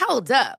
Hold up.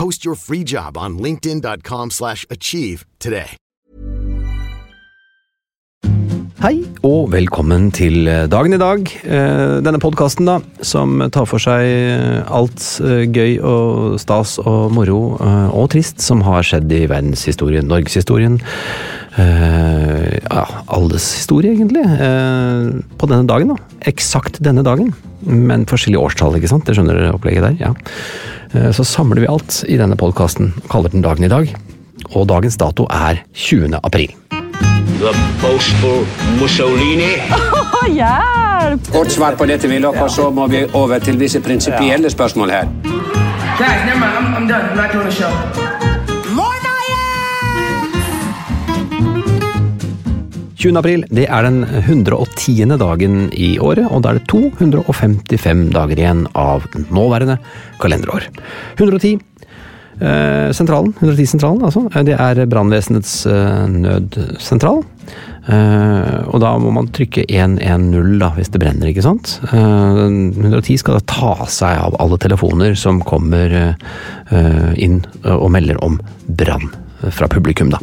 Post your free job on linkedin.com/achieve slash achieve today. Hei, og velkommen til dagen i dag. Eh, Denne podkasten, da, som tar for seg eh, alt eh, gøy og stas og moro eh, og trist som har skjedd i verdenshistorien, norgeshistorien. Eh, Ja, alles historie, egentlig. eh, På denne dagen, da. Eksakt denne dagen. Men forskjellige årstall, ikke sant? Det skjønner dere opplegget der? Ja. Eh, Så samler vi alt i denne podkasten kaller den Dagen i dag. Og dagens dato er 20. april. The boastful Mussolini. Kort svar på dette, Willoch, og så må vi over til visse prinsipielle spørsmål her. Guys, never mind. I'm, I'm done. I'm not doing the show. 20. april det er den 110. dagen i året, og da er det 255 dager igjen av nåværende kalenderår. 110 eh, sentralen, 110-sentralen altså, eh, det er brannvesenets eh, nødsentral. Eh, og da må man trykke 110 da, hvis det brenner, ikke sant. Eh, 110 skal da ta seg av alle telefoner som kommer eh, inn og melder om brann fra publikum, da.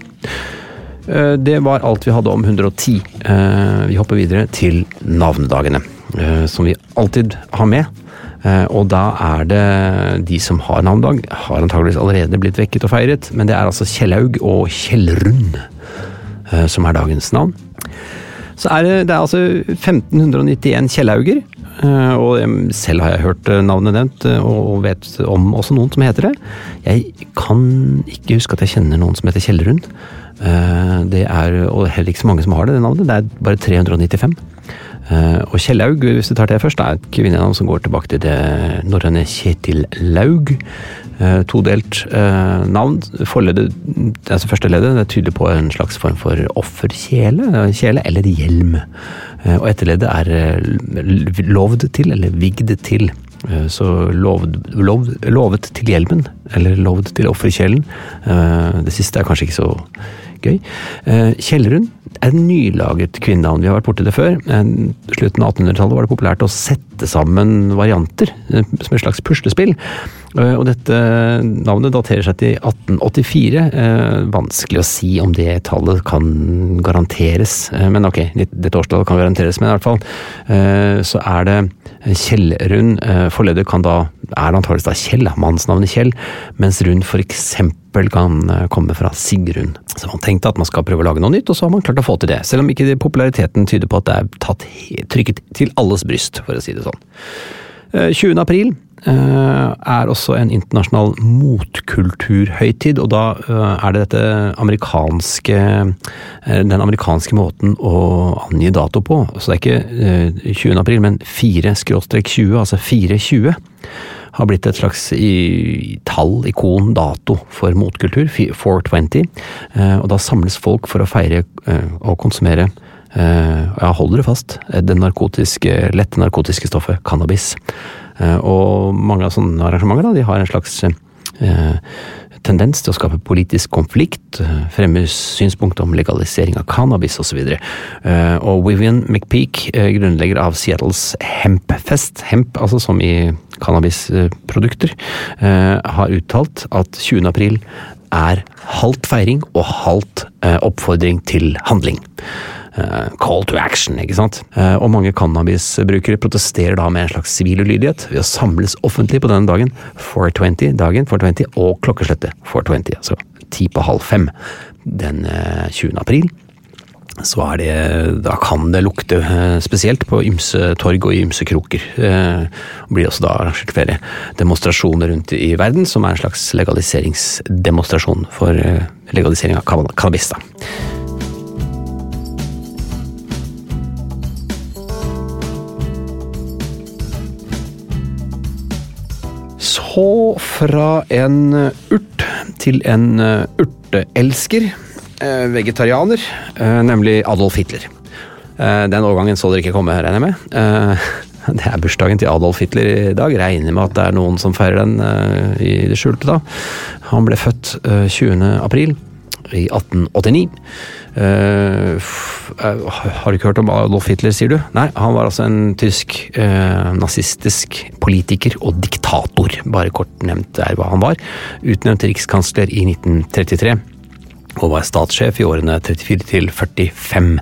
Eh, Det var alt vi hadde om 110. Eh, Vi hopper videre til navnedagene, eh, som vi alltid har med. Og da er det de som har navnedag, har antageligvis allerede blitt vekket og feiret, men det er altså Kjellaug og Kjellrun eh, som er dagens navn. Så er det, det er altså 1591 Kjellauger, og selv har jeg hørt navnet nevnt, og vet om også noen som heter det. Jeg kan ikke huske at jeg kjenner noen som heter Kjellrun. Eh, Det er, og heller ikke så mange som har det, det navnet. Det er bare 395. Eh, Og Kjellaug, hvis du tar det først, er et kvinnenavn som går tilbake til det norrøne Kjetil Laug. Eh, Todelt eh, navn. Forledet, altså første leddet, det er tydelig på en slags form for offerkjele, eh, kjele eller hjelm. Eh, Og etterleddet er eh, lovd til, eller vigd til. Eh, Så lovd, lovd, lovet til hjelmen, eller lovd til offerkjelen. Eh, Det siste er kanskje ikke så gøy. Eh, Kjellrun er et nylaget kvinnenavn. Vi har vært borti det før. Slutten av 1800-tallet var det populært å sette sammen varianter, som et slags puslespill. Eh, Og dette navnet daterer seg til 1884. Eh, Vanskelig å si om det tallet kan garanteres, Eh, men ok, dette årstallet kan garanteres. Men i hvert fall så er det Kjell-Rund. Forleder kan da, er antakeligvis da Kjell, mannsnavnet Kjell, mens Rund eksempel kan komme fra Sigrun. Så man tenkte at man skal prøve å lage noe nytt, og så har man klart å få til det. Selv om ikke populariteten tyder på at det er tatt, trykket til alles bryst, for å si det sånn. Eh, 20. april er også en internasjonal motkulturhøytid, og da eh, er det dette amerikanske eh, den amerikanske måten å angi dato på. Så det er ikke eh, 20. april, men 4-20, altså 420. har blitt et slags i, tall, ikon, dato for motkultur, 420. Eh, og da samles folk for å feire eh, og konsumere eh, ja, hold dere fast, det narkotiske, lette narkotiske stoffet cannabis. Eh, og mange av sånne arrangementer da, de har en slags eh, tendens til å skape politisk konflikt, eh, fremme synspunkt om legalisering av cannabis osv. Og, og Vivian McPeak, grunnlegger av Seattles Hempfest, hemp altså som i cannabisprodukter, har uttalt at 20. april er halvt feiring og halvt oppfordring til handling. Eh, call to action, ikke sant. Eh, og mange cannabisbrukere protesterer da med en slags sivil ulydighet ved å samles offentlig på denne dagen, 420, dagen 420, og klokkeslettet 420, altså ti på halv fem den 20. Eh, april. Så er det, da kan det lukte spesielt på ymse torg og i ymse kroker. Det blir også da arrangert flere demonstrasjoner rundt i verden, som er en slags legaliseringsdemonstrasjon for legalisering av cannabis. da. Så fra en urt til en eh, urteelsker. Eh, vegetarianer, eh, nemlig Adolf Hitler. Den overgangen så dere ikke komme, regner jeg med. Det er bursdagen til Adolf Hitler i dag. Regner med at det er noen som feirer den i det skjulte da. Han ble født 20. april i 1889. Uh, har du ikke hørt om Adolf Hitler, sier du? Nei, han var altså en tysk uh, nazistisk politiker og diktator. Bare kort nevnt er hva han var. Utnevnt rikskansler i 1933. Og var statssjef i årene 34 til 45.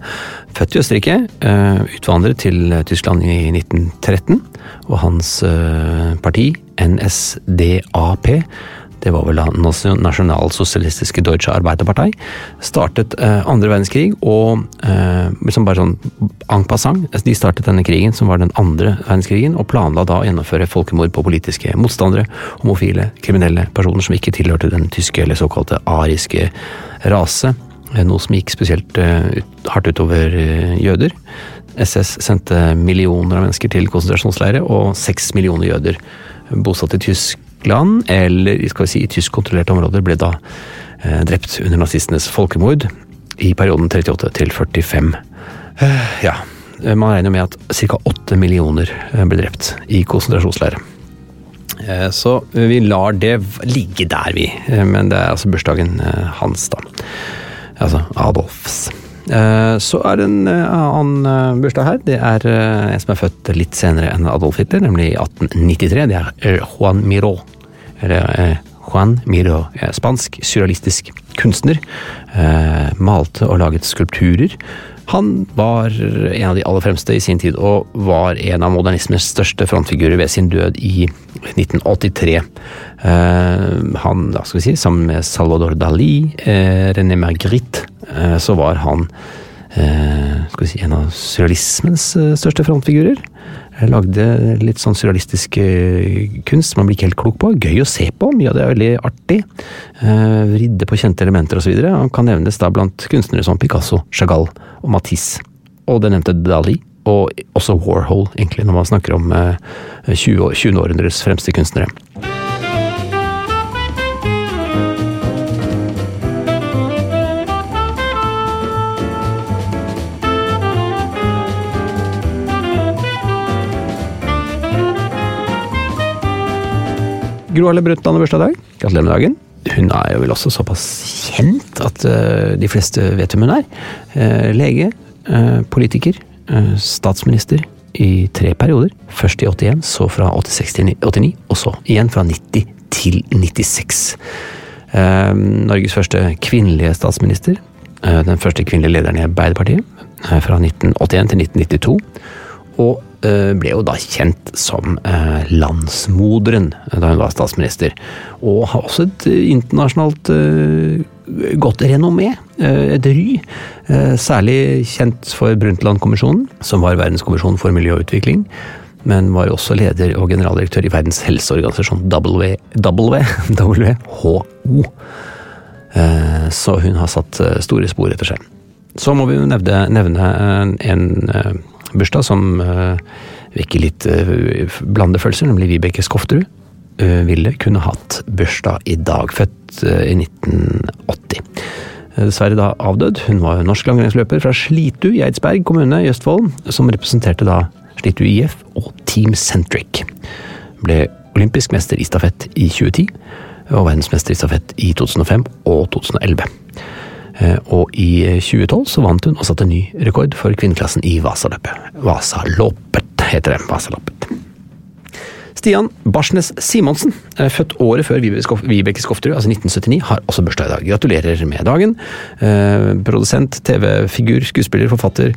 Født i Østerrike, utvandret til Tyskland i 1913. Og hans parti, NSDAP, det var vel Nasjonalsosialistiske Deutsche Arbeiderpartei, startet eh, andre verdenskrig og eh, liksom bare sånn en passant, de startet denne krigen, som var den andre verdenskrigen, og planla da å gjennomføre folkemord på politiske motstandere, homofile, kriminelle personer som ikke tilhørte den tyske eller såkalte ariske rase, eh, noe som gikk spesielt hardt utover jøder. SS sendte millioner av mennesker til konsentrasjonsleirer, og seks millioner jøder bosatt i tysk Tyskland, eller skal vi si i tyskkontrollerte områder, ble da eh, drept under nazistenes folkemord i perioden 38 til 45. Eh, ja, man regner med at ca. 8 millioner eh, ble drept i konsentrasjonsleirer. Eh, så vi lar det ligge der, vi. Eh, men det er altså bursdagen hans, da. Altså Adolfs. Så er det en annen bursdag her. Det er en som er født litt senere enn Adolf Hitler, nemlig i 1893. Det er Juan Miro. Eller Juan Miro, spansk surrealistisk kunstner. Malte og laget skulpturer. Han var en av de aller fremste i sin tid, og var en av modernismens største frontfigurer ved sin død i 1983. Han, da skal vi si, sammen med Salvador Dali, René Magritte Eh, så var han eh, si, en av surrealismens eh, største frontfigurer. Jeg lagde litt sånn surrealistisk kunst som man blir ikke helt klok på. Gøy å se på, mye av det er veldig artig. Vridde på kjente elementer osv. Han kan nevnes da blant kunstnere som Picasso, Chagall og Matisse. Og det nevnte Dali, og også Warhol, egentlig, når man snakker om 20. 20. århundres fremste kunstnere. Gro Harlem Brundtland har bursdag i dag. Gratulerer med dagen. Hun er jo vel også såpass kjent at uh, de fleste vet hvem hun er. Uh, lege, uh, politiker, statsminister i tre perioder. Først i 81, så fra 86 til 89, og så igjen fra 90 til 96. Norges første kvinnelige statsminister. Den første kvinnelige lederen i Arbeiderpartiet. Fra 1981 til 1992. Og ble jo da kjent som eh, landsmoderen da hun var statsminister. Og har også et eh, internasjonalt godt renommé, et ry. Særlig kjent for Brundtland-kommisjonen, som var verdenskommisjonen for miljø og utvikling. Men var også leder og generaldirektør i Verdens helseorganisasjon WHO. Så hun har satt store spor etter seg. Så må vi jo nevne, nevne en bursdag som uh, vekker litt uh, blandede følelser, nemlig Vibeke Skofterud. eh, ville kunne hatt bursdag i dag, født eh, i 1980. Eh, Dessverre da avdød. Hun var norsk langrennsløper fra Slitu i Eidsberg kommune i Østfold, som representerte da Slitu IF og Team Centric. Ble olympisk mester i stafett i 2010, og verdensmester i stafett i 2005 og 2011. Eh, Og i 2012 så vant hun og satte ny rekord for kvinneklassen i Vasaløpet. Vasaloppet heter det. Vasaloppet. Stian Barsnes Simonsen, eh, født året før Vibeke Skofterud, altså 1979, har også bursdag i dag. Gratulerer med dagen. Eh, produsent, TV-figur, skuespiller, forfatter,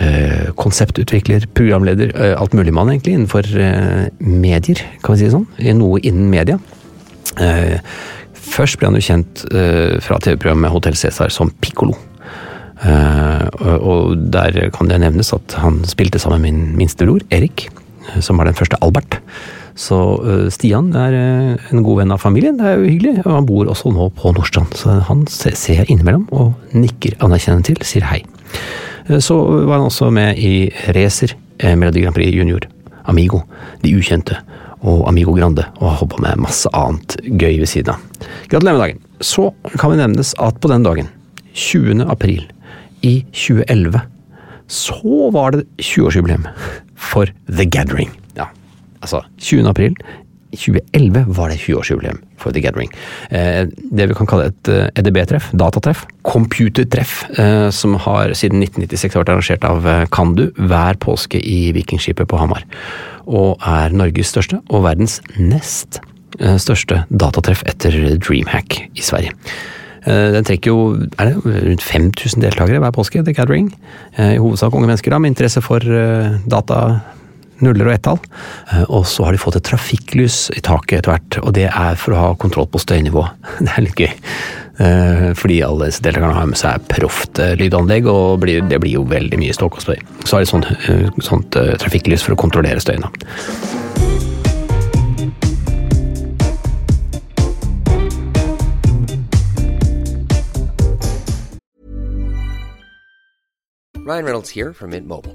eh, konseptutvikler, programleder, eh, alt mulig mann egentlig, innenfor eh, medier, kan vi si det sånn. Noe innen media. Først ble han jo kjent uh, fra TV-programmet Hotell Cæsar som Piccolo. Uh, og- der kan det nevnes at han spilte sammen med min minstebror Erik, eh, som var den første Albert. Så uh, Stian er uh, en god venn av familien, det er jo hyggelig. Og han bor også nå på Nordstrand, så han ser jeg innimellom og nikker anerkjennende til, sier hei. Så var han også med i Racer, Melodi Grand Prix Junior, Amigo, De Ukjente og Amigo Grande, og har holdt på med masse annet gøy ved siden av. Gratulerer med dagen. Så kan vi nevnes at på den dagen, 20. april i 2011, så var det 20-årsjubileum for The Gathering. Ja, altså 20. april 2011 var det 20-årsjubileum for The Gathering. Eh, det vi kan kalle et eh, EDB-treff, datatreff, computertreff, eh, som har siden 1996 vært arrangert av Kandu hver påske i Vikingskipet på Hamar. Og er Norges største, og verdens nest største datatreff etter Dreamhack i Sverige. Den trekker jo er det, rundt 5000 deltakere hver påske, The Gathering. I hovedsak unge mennesker da, med interesse for data, nuller og ett-tall. Eh, Og så har de fått et trafikklys i taket etter hvert, og det er for å ha kontroll på støynivå. Det er litt gøy. Eh, Fordi alle disse deltakerne har med seg proft eh, lydanlegg, og det blir jo veldig mye ståk og støy. Så har de sånt, eh, sånt eh, trafikklys for å kontrollere støyen. Ryan Reynolds here from Mint Mobile.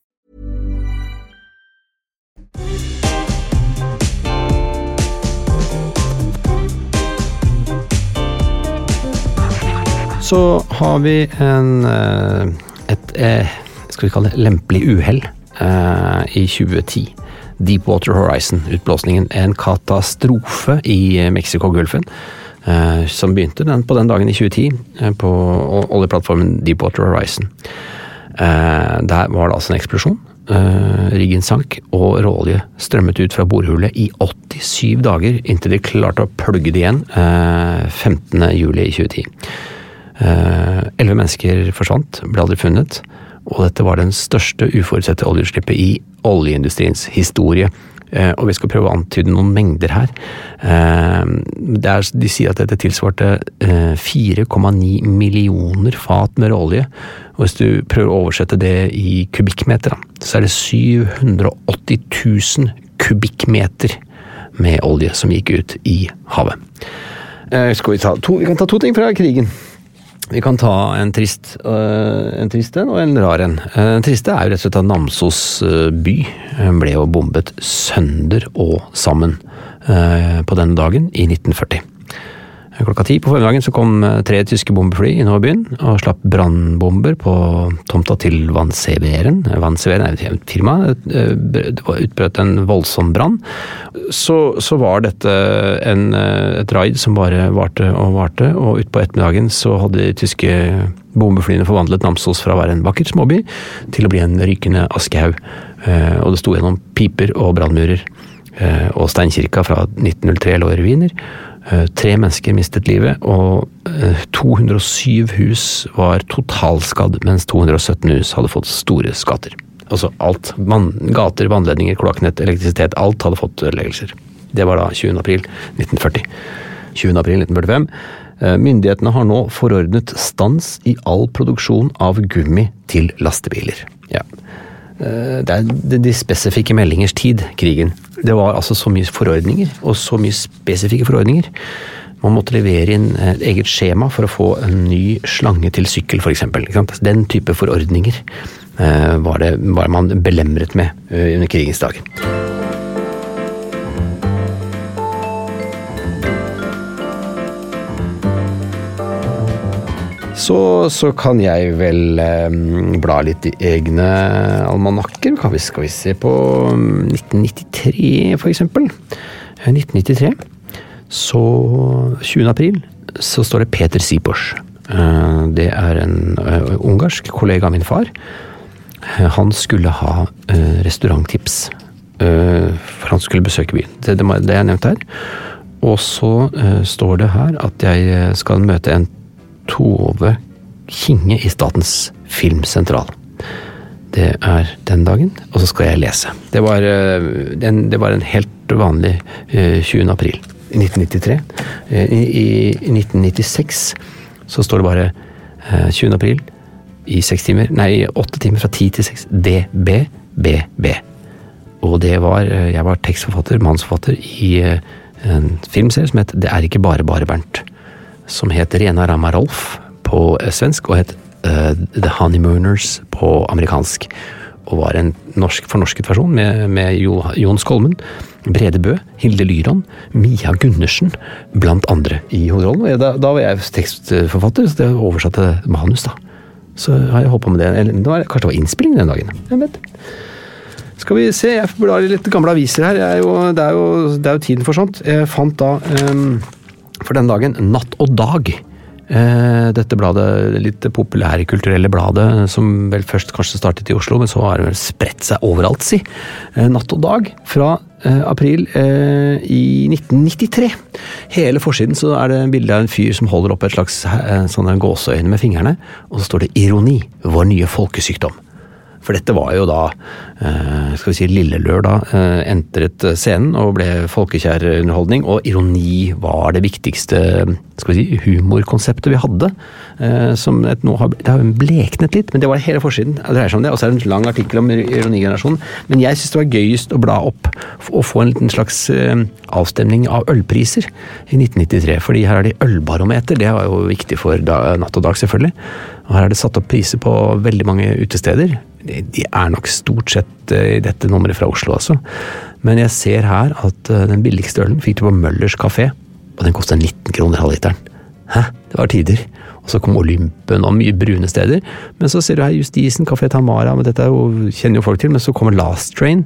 så har vi en, eh, et, et skal vi kalle det lempelig uhell eh, i 2010. Deepwater Horizon, utblåsningen. En katastrofe i Mexicogolfen. Som begynte den på den dagen i 2010, på oljeplattformen Deepwater Horizon. Der var det altså en eksplosjon. Riggen sank, og råolje strømmet ut fra borehullet i 87 dager, inntil de klarte å plugge det igjen 15. juli 2010. Elleve mennesker forsvant, ble aldri funnet, og dette var den største uforutsette oljeutslippet i oljeindustriens historie. Eh, Og vi skal prøve å antyde noen mengder her. Eh, er, de sier at dette tilsvarte eh, 4,9 millioner fat med råolje. Og hvis du prøver å oversette det i kubikkmeter, så er det 780 000 kubikkmeter med olje som gikk ut i havet. Eh, skal vi, ta to, vi kan ta to ting fra krigen. Vi kan ta en trist, øh, en trist en og en rar en. Eh, Den triste er jo rett og slett at Namsos øh, by ble jo bombet sønder og sammen på denne dagen i 1940. Klokka ti på formiddagen så kom øh, tre tyske bombefly innover byen og slapp brannbomber på tomta til Vannseveren. Vannseveren er et firma. Øh, Det utbrøt en voldsom brann. Så, så var dette en, øh, et raid som bare varte og varte, og utpå ettermiddagen så hadde de tyske bombeflyene forvandlet Namsos fra å være en vakker småby til å bli en rykende askehaug. Eh, Og det sto gjennom piper og brannmurer. Eh, Og steinkirka fra 1903 lå i ruiner. Eh, Tre mennesker mistet livet, og eh, 207 hus var totalskadd, mens 217 hus hadde fått store skatter. Altså alt. Vann, gater, vannledninger, kloakknett, elektrisitet. Alt hadde fått ødeleggelser. Det var da 20. april 1940. 20. april 1945. Eh, Myndighetene har nå forordnet stans i all produksjon av gummi til lastebiler. Ja. Eh, Det er de spesifikke meldingers tid, krigen. Det var altså så mye forordninger, og så mye spesifikke forordninger. Man måtte levere inn et eget skjema for å få en ny slange til sykkel, f.eks. Den type forordninger eh, var, det, var man belemret med eh, under krigens dager. Så, så kan jeg vel eh, bla litt i egne almanakker. Kan vi, skal vi se på mm, 1993, for eksempel. Eh, 1993, så 20. april, så står det Peter Sipors. Eh, det er en eh, ungarsk kollega av min far. Eh, Han skulle ha eh, restauranttips, eh, for han skulle besøke byen. Det, det, det er nevnt her. Og så eh, står det her at jeg eh, skal møte en Tove Kinge i Statens filmsentral. Det er den dagen, og så skal jeg lese. Det var, eh, en, det var en helt vanlig eh, 20. april 1993. Eh, I, I 1996 så står det bare eh, 20. april i seks timer, nei, åtte timer fra ti til seks. DBBB. Og det var eh, Jeg var tekstforfatter, mannsforfatter, i eh, en filmserie som het Det er ikke bare bare Bernt. Som het Rena Rama Rolf på eh, svensk, og het uh, The Honeymooners på amerikansk. Og var en norsk fornorsket versjon med, med Jo, Jon Skolmen, Brede Bø, Hilde Lyron, Mia Gundersen, blant andre i hovedrollen. Da, da var jeg tekstforfatter, så det oversatte manus, da. Så har jeg holdt på med det. Eller, det var, kanskje det var innspilling den dagen. Jeg vet. Skal vi se, jeg blar i litt gamle aviser her. Er jo, det, er jo, det er jo tiden for sånt. Jeg fant da, ehm, for den dagen, Natt og Dag. Eh, dette bladet, litt populære kulturelle bladet, som vel først kanskje startet i Oslo, men så har det vel spredt seg overalt, si. Eh, Natt og Dag fra eh, april i 1993. Hele forsiden så er det bilde av en fyr som holder opp et slags sånne gåseøyne med fingrene, og så står det 'Ironi, vår nye folkesykdom'. For dette var jo da, eh, skal vi si lille lørdag, eh, entret scenen og ble folkekjær underholdning, og ironi var det viktigste skal vi si, humorkonseptet vi hadde. eh, Som et, nå har, det har bleknet litt, men det var hele forsiden. Det dreier seg om det, Og så er det en lang artikkel om ironigenerasjonen. Men jeg syns det var gøyest å bla opp og få en liten slags avstemning av ølpriser i 1993. Fordi her er det ølbarometer, det var jo viktig for da, Natt og Dag, selvfølgelig. Og her er det satt opp priser på veldig mange utesteder. De er nok stort sett eh, i dette nummeret fra Oslo, altså. Men jeg ser her at eh, den billigste ølen fikk du på Møllers kafé, og den kosta 19 kroner halvliteren. Hæ? Det var tider. Og så kom Olympen og mye brune steder. Men så ser du her Justisen, Kafé Tamara, men dette er kjenner jo folk til. Men så kommer Last Train,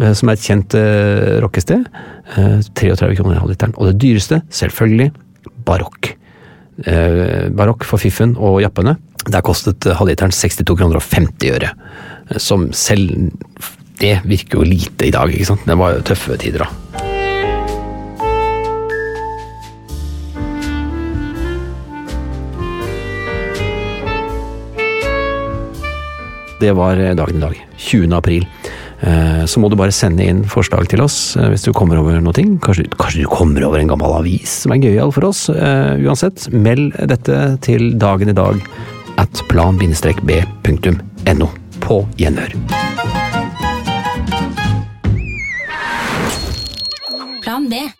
eh, som er et kjent eh, rockested. Eh, 33 kroner halvliteren. Og det dyreste, selvfølgelig, Barokk. Barokk for fiffen og jappene. Der kostet halvliteren 62 kroner og 50 øre. Eh, Som selv Det virker jo lite i dag, ikke sant. Det var jo tøffe tider, da. Det var dagen i dag. 20. april. Eh, Så må du bare sende inn forslag til oss eh, hvis du kommer over noe. Kanskje, kanskje du kommer over en gammel avis som er gøyal for oss. Eh, Uansett, meld dette til dagen i dag at plan-b.no. På gjenhør. Plan B.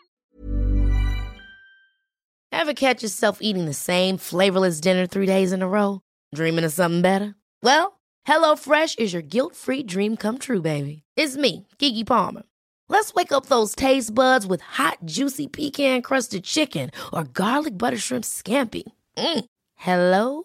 Ever catch yourself eating the same flavorless dinner three days in a row? Dreaming of something better? Well, HelloFresh is your guilt-free dream come true, baby. It's me, Kiki Palmer. Let's wake up those taste buds with hot, juicy pecan-crusted chicken or garlic butter shrimp scampi. Mm. Hello